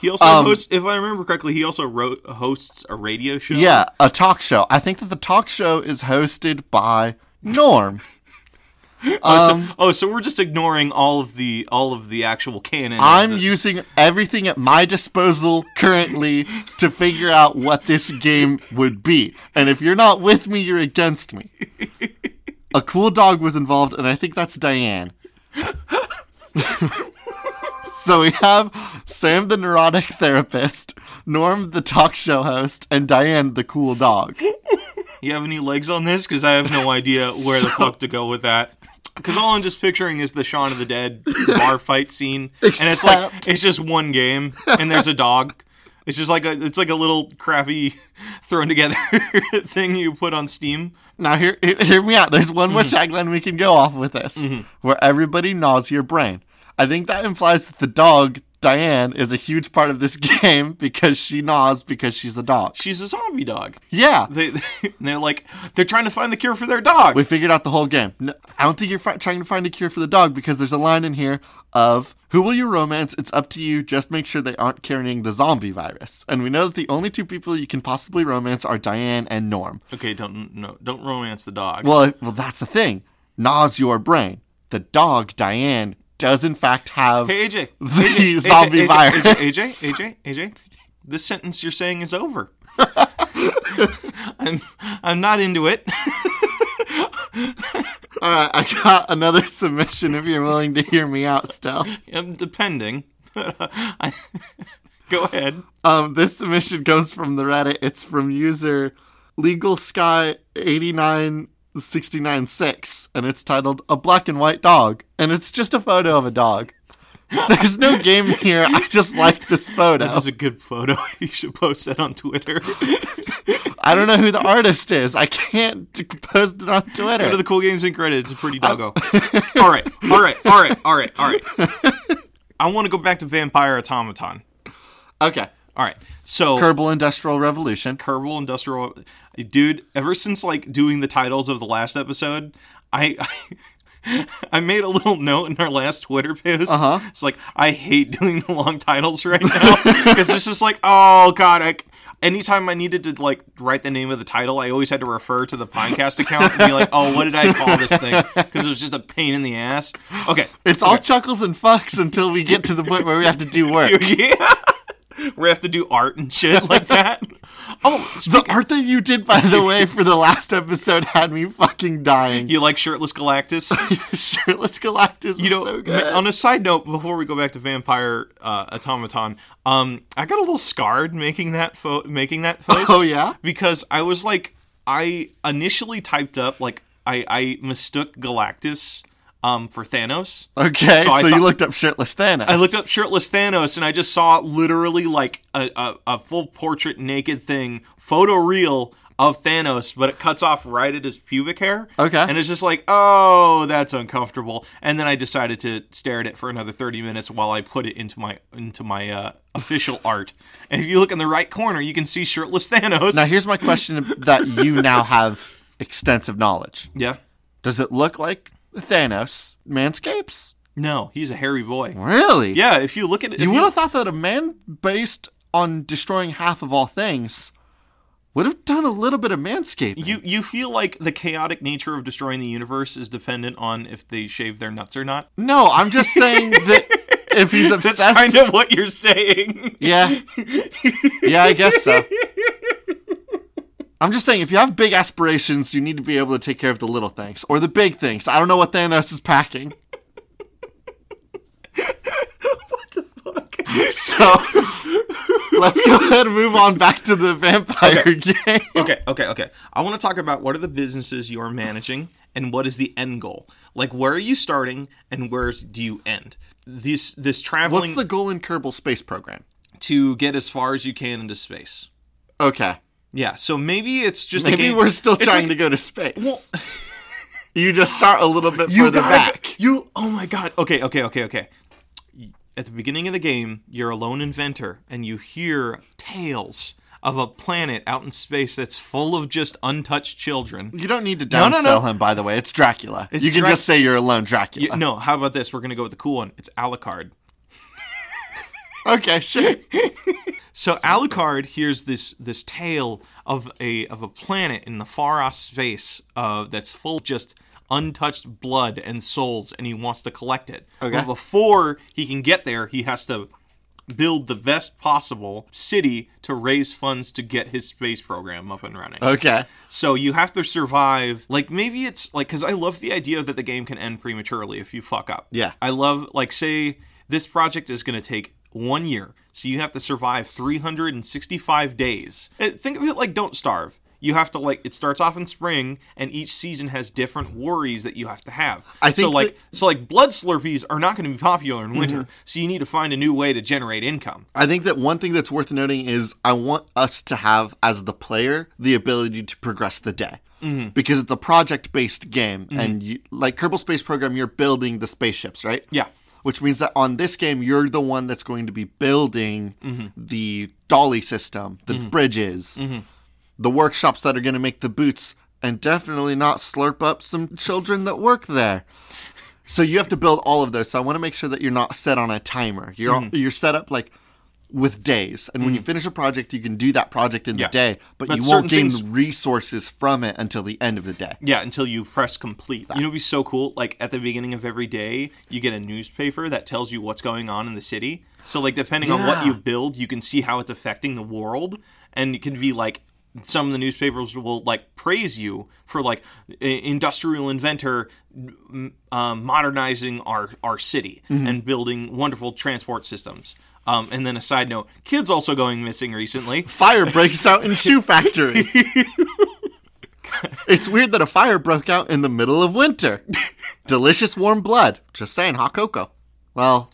He also Um, hosts, if I remember correctly, he also wrote, hosts a radio show. Yeah, a talk show. I think that the talk show is hosted by Norm. Oh, Um, so, oh, so we're just ignoring all of the all of the actual canon. I'm the- using everything at my disposal currently to figure out what this game would be. And if you're not with me, you're against me. A cool dog was involved, and I think that's Diane. So we have Sam the neurotic therapist, Norm the talk show host, and Diane the cool dog. You have any legs on this? Because I have no idea where the fuck to go with that. Because all I'm just picturing is the Shaun of the Dead bar fight scene, and it's like it's just one game, and there's a dog. It's just like a it's like a little crappy thrown together thing you put on Steam. Now, hear, hear me out. There's one more mm-hmm. tagline we can go off with this, mm-hmm. where everybody gnaws your brain. I think that implies that the dog Diane is a huge part of this game because she gnaws because she's a dog. She's a zombie dog. Yeah, They they're like they're trying to find the cure for their dog. we figured out the whole game. No, I don't think you're fi- trying to find a cure for the dog because there's a line in here of who will you romance? It's up to you. Just make sure they aren't carrying the zombie virus. And we know that the only two people you can possibly romance are Diane and Norm. okay, don't no, don't romance the dog. Well, well, that's the thing. Gnaws your brain. The dog Diane does in fact have hey AJ, the AJ, zombie AJ, virus. AJ, AJ, AJ, AJ, this sentence you're saying is over. I'm I'm not into it. All right, I got another submission. If you're willing to hear me out, still. I'm depending. I, go ahead. Um, this submission comes from the Reddit. It's from user Legal Sky eighty nine sixty nine six, and it's titled "A Black and White Dog," and it's just a photo of a dog. There's no game here. I just like this photo. That is a good photo. You should post that on Twitter. I don't know who the artist is. I can't post it on Go to Twitter. the Cool Games and Credit. It's a pretty doggo. all right, all right, all right, all right, all right. I want to go back to Vampire Automaton. Okay. All right, so Kerbal Industrial Revolution. Kerbal Industrial, dude. Ever since like doing the titles of the last episode, I. I I made a little note in our last Twitter post. Uh-huh. It's like I hate doing the long titles right now because it's just like, oh god, I. Anytime I needed to like write the name of the title, I always had to refer to the Pinecast account and be like, "Oh, what did I call this thing?" Because it was just a pain in the ass. Okay, It's all chuckles and fucks until we get to the point where we have to do work. yeah, we have to do art and shit like that. Oh, The art that you did, by the way, for the last episode had me fucking dying. you like shirtless Galactus? Shirtless Galactus You know, so good. on a side note, before we go back to Vampire uh, Automaton, um, I got a little scarred making that fo- making that post. oh yeah, because I was like, I initially typed up like I, I mistook Galactus um, for Thanos. okay. So So, you looked up shirtless Thanos. I looked up shirtless Thanos and I just saw literally like a, a, a full portrait naked thing, photo real of Thanos, but it cuts off right at his pubic hair. Okay. And it's just like, oh, that's uncomfortable. And then I decided to stare at it for another 30 minutes while I put it into my into my uh, official art. And if you look in the right corner, you can see shirtless Thanos. Now here's my question that you now have extensive knowledge. yeah. Does it look like Thanos manscapes? No, he's a hairy boy. Really? Yeah, if you look at it, You would have thought that a man based on destroying half of all things would have done a little bit of manscaping. You you feel like the chaotic nature of destroying the universe is dependent on if they shave their nuts or not. no, I'm just saying that if he's obsessed That's kind of what you're saying. Yeah. Yeah, I guess so. I'm just saying, if you have big aspirations, you need to be able to take care of the little things or the big things. I don't know what Thanos is packing. What the fuck? So let's go ahead and move on back to the vampire game. Okay, okay, okay. I want to talk about what are the businesses you're managing and what is the end goal. Like where are you starting and where do you end? This this traveling What's the goal in Kerbal Space Program? to get as far as you can into space. Okay. Yeah, so maybe it's just a Maybe we're still trying like- to go to space. you just start a little bit further back. You oh my god. Okay, okay, okay, okay. at the beginning of the game, you're a lone inventor, and you hear tales of a planet out in space that's full of just untouched children. You don't need to No, downsell no, no. him, by the way. It's Dracula. It's you can Drac- just say you're alone, Dracula. You- no, how about this? We're gonna go with the cool one. It's Alucard. Okay, sure. So Alucard hears this this tale of a of a planet in the far off space uh, that's full of just untouched blood and souls, and he wants to collect it. Okay. But before he can get there, he has to build the best possible city to raise funds to get his space program up and running. Okay. So you have to survive. Like maybe it's like because I love the idea that the game can end prematurely if you fuck up. Yeah. I love like say this project is going to take one year, so you have to survive 365 days. Think of it like Don't Starve. You have to like it starts off in spring, and each season has different worries that you have to have. I so think like that- so like blood slurpees are not going to be popular in winter, Mm-hmm. so you need to find a new way to generate income. I think that one thing that's worth noting is I want us to have, as the player, the ability to progress the day. Mm-hmm. Because it's a project based game. And you, like Kerbal Space Program, you're building the spaceships, right? Yeah. Which means that on this game, you're the one that's going to be building Mm-hmm. the dolly system, the bridges, the workshops that are going to make the boots, and definitely not slurp up some children that work there. So you have to build all of those. So I want to make sure that you're not set on a timer. You're Mm-hmm. you're set up like with days, and when you finish a project, you can do that project in Yeah. the day, but, But you won't gain things- resources from it until the end of the day. Yeah, until you press complete. You know, it'd be so cool. Like at the beginning of every day, you get a newspaper that tells you what's going on in the city. So, like, depending on what you build, you can see how it's affecting the world, and it can be like some of the newspapers will like praise you for like industrial inventor um, modernizing our our city Mm-hmm. and building wonderful transport systems. Um, and then a side note: kids also going missing recently. Fire breaks out in shoe factory. it's weird that a fire broke out in the middle of winter. Delicious warm blood. Just saying, hot cocoa. Well,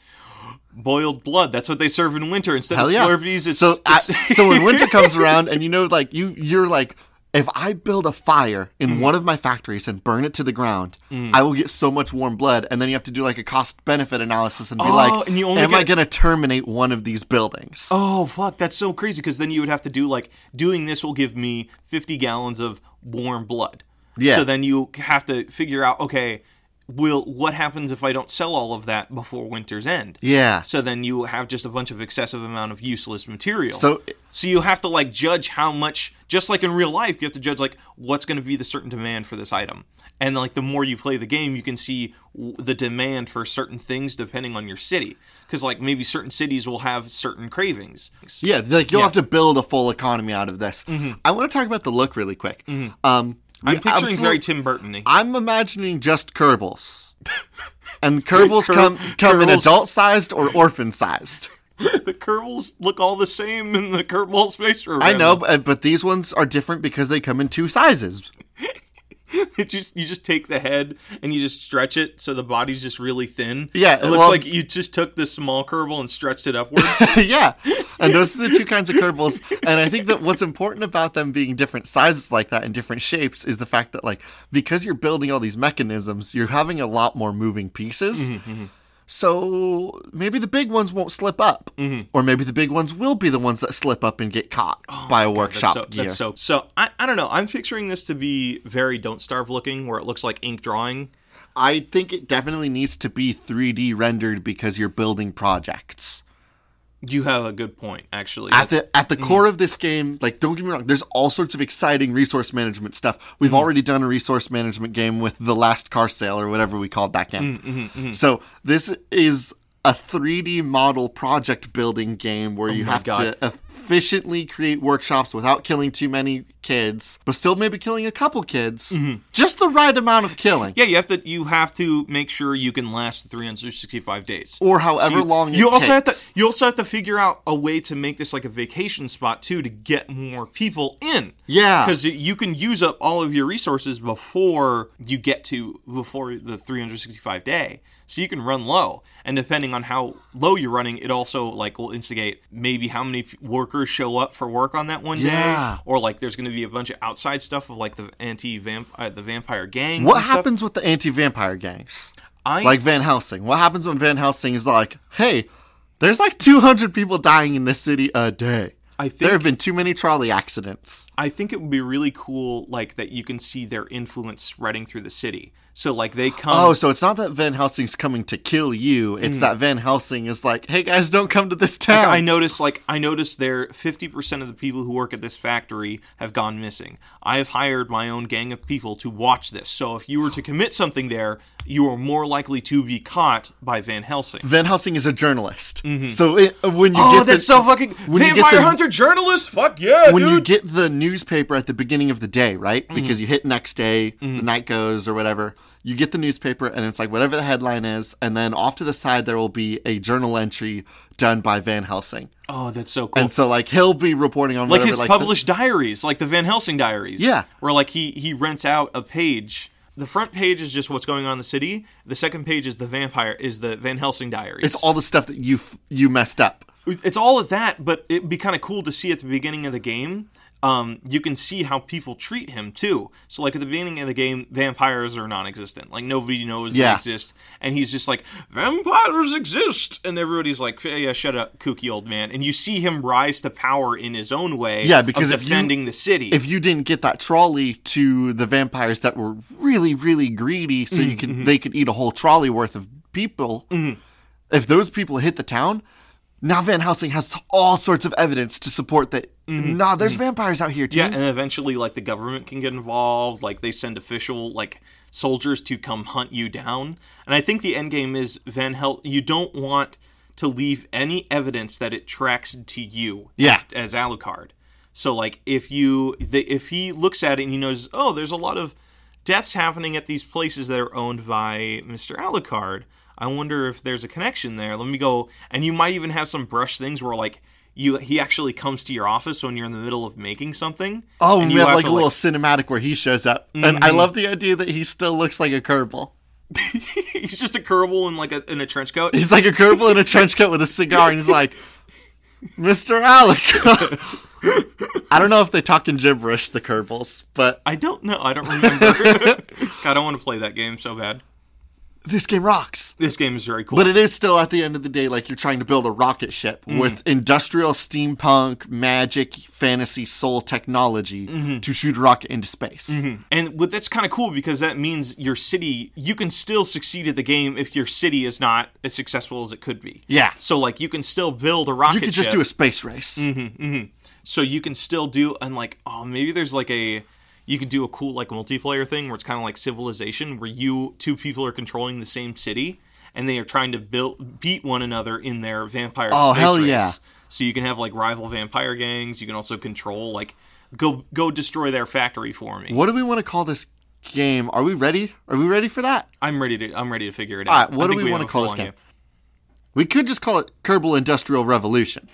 Boiled blood. That's what they serve in winter instead of yeah. Slurpees. It's, so, it's- I- so when winter comes around, and you know, like you, you're like, if I build a fire in Mm. one of my factories and burn it to the ground, I will get so much warm blood, and then you have to do like a cost benefit analysis and be Oh, like, and am I going to terminate one of these buildings? Oh fuck, that's so crazy because then you would have to do like doing this will give me 50 gallons of warm blood. Yeah. So then you have to figure out okay, will what happens if I don't sell all of that before winter's end? Yeah. So then you have just a bunch of excessive amount of useless material. So so you have to like judge how much just like in real life you have to judge like what's going to be the certain demand for this item. And like the more you play the game, you can see w- the demand for certain things depending on your city. Because like maybe certain cities will have certain cravings. Yeah, like you'll Yeah. have to build a full economy out of this. I want to talk about the look really quick. Um, I'm picturing absolute- very Tim Burton. I'm imagining just Kerbals, and Kerbals Ker- come come in adult sized or orphan sized. the Kerbals look all the same in the Kerbal Space Program. I know, but, but these ones are different because they come in two sizes. It just you just take the head and you just stretch it so the body's just really thin. Yeah, it looks well- like you just took the small Kerbal and stretched it upward. yeah, and those are the two kinds of Kerbals. And I think that what's important about them being different sizes like that and different shapes is the fact that like because you're building all these mechanisms, you're having a lot more moving pieces. Mm-hmm, mm-hmm. So maybe the big ones won't slip up, mm-hmm. or maybe the big ones will be the ones that slip up and get caught oh by a workshop so, gear. That's so so. I, I don't know. I'm picturing this to be very Don't Starve looking, where it looks like ink drawing. I think it definitely needs to be 3D rendered because you're building projects. You have a good point, actually. At the at the Mm. core of this game, like don't get me wrong, there's all sorts of exciting resource management stuff. We've Mm-hmm. already done a resource management game with the last car sale or whatever we called that game. Mm-hmm, So this is a 3D model project building game where you Oh my have God. to efficiently create workshops without killing too many kids, but still maybe killing a couple kids. Just the right amount of killing. Yeah, you have to you have to make sure you can last the 365 days. Or however you, long you also have to you also have to figure out a way to make this like a vacation spot too to get more people in. Yeah. because you can use up all of your resources before you get to before the 365 day, so you can run low. And depending on how low you're running, it also like will instigate maybe how many workers show up for work on that one Yeah. day, or like there's going to be a bunch of outside stuff of like the anti vamp uh, the vampire gang. What and stuff. happens with the anti-vampire gangs? I Like Van Helsing. What happens when Van Helsing is like, "Hey, There's like 200 people dying in this city a day. I think There have been too many trolley accidents. I think it would be really cool, like that you can see their influence spreading through the city. So like they come. Oh, so it's not that Van Helsing's coming to kill you. It's mm. that Van Helsing is like, hey guys, don't come to this town. I noticed, like, I noticed there, fifty percent of the people who work at this factory have gone missing. I have hired my own gang of people to watch this. So if you were to commit something there, you are more likely to be caught by Van Helsing. Van Helsing is a journalist. Mm-hmm. So it, uh, when you Oh, get that's the, so fucking when you get vampire the- hunter journalist. Fuck yeah, when you get the newspaper at the beginning of the day, right? Mm-hmm. Because you hit next day, the mm-hmm. night goes or whatever. You get the newspaper and it's like whatever the headline is, and then off to the side there will be a journal entry done by Van Helsing. oh, that's so cool. And so like he'll be reporting on like whatever his like the- published diaries, like the Van Helsing diaries. Yeah. where like he he rents out a page. The front page is just what's going on in the city. The second page is the vampire is the Van Helsing diaries. it's all the stuff that you you messed up. it's all of that, but it'd be kind of cool to see at the beginning of the game. Um, you can see how people treat him too. So, like at the beginning of the game, vampires are non-existent. Like nobody knows Yeah. they exist, and he's just like, "Vampires exist," and everybody's like, "Yeah, shut up, kooky old man." And you see him rise to power in his own way. Yeah, because of if you- defending the city. If you didn't get that trolley to the vampires that were really really greedy, so Mm-hmm, you could they could eat a whole trolley worth of people. If those people hit the town, now Van Helsing has all sorts of evidence to support that. Nah, there's vampires out here too. Mm-hmm. Yeah, and eventually, like the government can get involved. Like they send official like soldiers to come hunt you down. And I think the end game is Van Hel. You don't want to leave any evidence that it tracks to you. Yeah. As, as Alucard. So like if you the, if he looks at it and he knows, oh, there's a lot of deaths happening at these places that are owned by Mr. Alucard. I wonder if there's a connection there. Let me go. And you might even have some brush things where like. You, he actually comes to your office when you're in the middle of making something. Oh, and we you have, like a little cinematic where he shows up, and Mm-hmm. I love the idea that he still looks like a Kerbal. he's just a Kerbal in like a in a trench coat. He's like a Kerbal in a trench coat with a cigar, and he's like, "Mr. Alec." I don't know if they talk in gibberish, the Kerbals, but I don't know. I don't remember. God, I don't want to play that game so bad. This game rocks. This game is very cool. But it is still at the end of the day like you're trying to build a rocket ship Mm-hmm. with industrial steampunk magic fantasy soul technology Mm-hmm. to shoot a rocket into space. and what that's kind of cool because that means your city you can still succeed at the game if your city is not as successful as it could be. Yeah. So like you can still build a rocket You could just ship. do a space race. Mm-hmm. so you can still do and like oh maybe there's like a you could do a cool like multiplayer thing where it's kind of like civilization where you two people are controlling the same city and they are trying to build beat one another in their vampire Oh, hell race. yeah. so you can have like rival vampire gangs you can also control like go go destroy their factory for me What do we want to call this game? Are we ready? Are we ready for that? i'm ready to i'm ready to figure it out right, what do think we wanna call this full-on game? We could just call it Kerbal Industrial Revolution.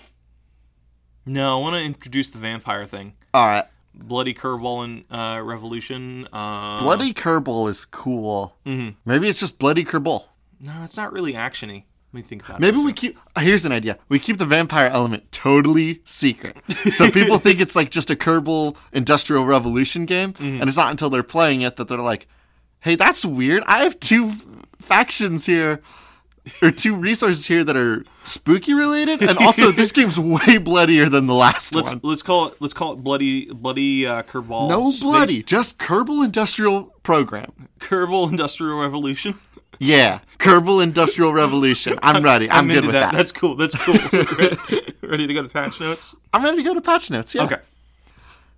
no i want to introduce the vampire thing All right. Bloody curveball and uh, revolution uh Bloody Kerbal is cool. Maybe it's just Bloody Kerbal. no it's not really actiony let me think about it Maybe we keep. Here's an idea. We keep the vampire element totally secret, so people think it's like just a Kerbal Industrial Revolution game, and it's not until they're playing it that they're like, "Hey, that's weird. I have two factions here." Or two resources here that are spooky related, and also this game's way bloodier than the last Let's one. let's call it let's call it bloody bloody uh, curveball. No space- bloody, just Kerbal Industrial Program. Kerbal Industrial Revolution. Yeah, Kerbal Industrial Revolution. I'm ready. I'm, good into with that. that. That's cool. That's cool. ready, ready to go to patch notes? I'm ready to go to patch notes. Yeah. Okay.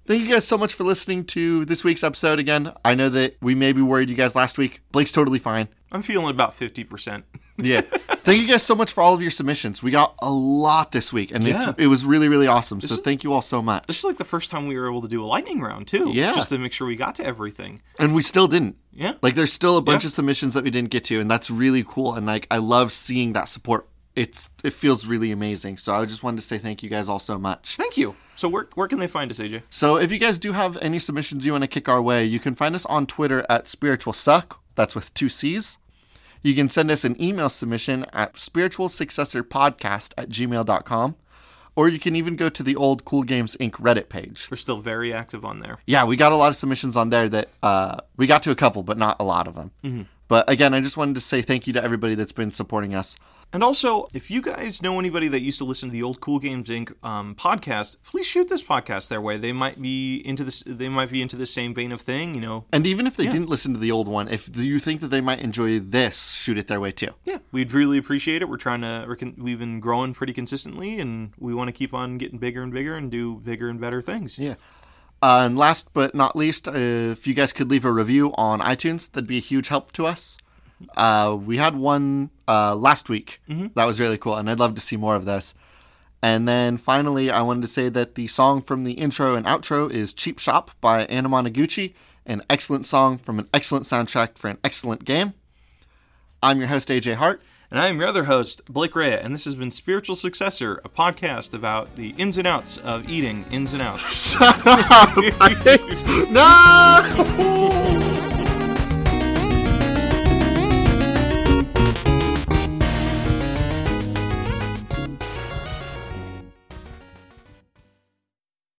Thank you guys so much for listening to this week's episode again. I know that we may be worried you guys last week. Blake's totally fine. I'm feeling about fifty percent. Yeah. thank you guys so much for all of your submissions. We got a lot this week, and Yeah. it's, it was really, really awesome. So thank you all so much. This is like the first time we were able to do a lightning round too. Yeah. Just to make sure we got to everything. And we still didn't. Yeah. Like, there's still a bunch Yeah. of submissions that we didn't get to, and that's really cool. And like, I love seeing that support. It's it feels really amazing. So I just wanted to say thank you guys all so much. Thank you. So where where can they find us, AJ? So if you guys do have any submissions you want to kick our way, you can find us on Twitter at Spiritual Succ. That's with two C's. You can send us an email submission at spiritualsuccessorpodcast at gmail.com. Or you can even go to the old Cool Games Inc. Reddit page. We're still very active on there. Yeah, we got a lot of submissions on there that uh, we got to a couple, but not a lot of them. But again, I just wanted to say thank you to everybody that's been supporting us. And also, if you guys know anybody that used to listen to the old Cool Games Inc. Um, podcast, please shoot this podcast their way. They might be into this. They might be into the same vein of thing. You know. And even if they didn't listen to the old one, if you think that they might enjoy this, shoot it their way too. Yeah, we'd really appreciate it. We're trying to. We're con- we've been growing pretty consistently, and we want to keep on getting bigger and bigger and do bigger and better things. Yeah. Uh, and last but not least, uh, if you guys could leave a review on iTunes, that'd be a huge help to us. Uh, we had one uh, last week. That was really cool, and I'd love to see more of this. And then finally, I wanted to say that the song from the intro and outro is Cheap Shop by Anna Monoguchi, an excellent song from an excellent soundtrack for an excellent game. I'm your host, AJ Hart. And I am your other host, Blake Rea, and this has been Spiritual Successor, a podcast about the ins and outs of eating ins and outs. no!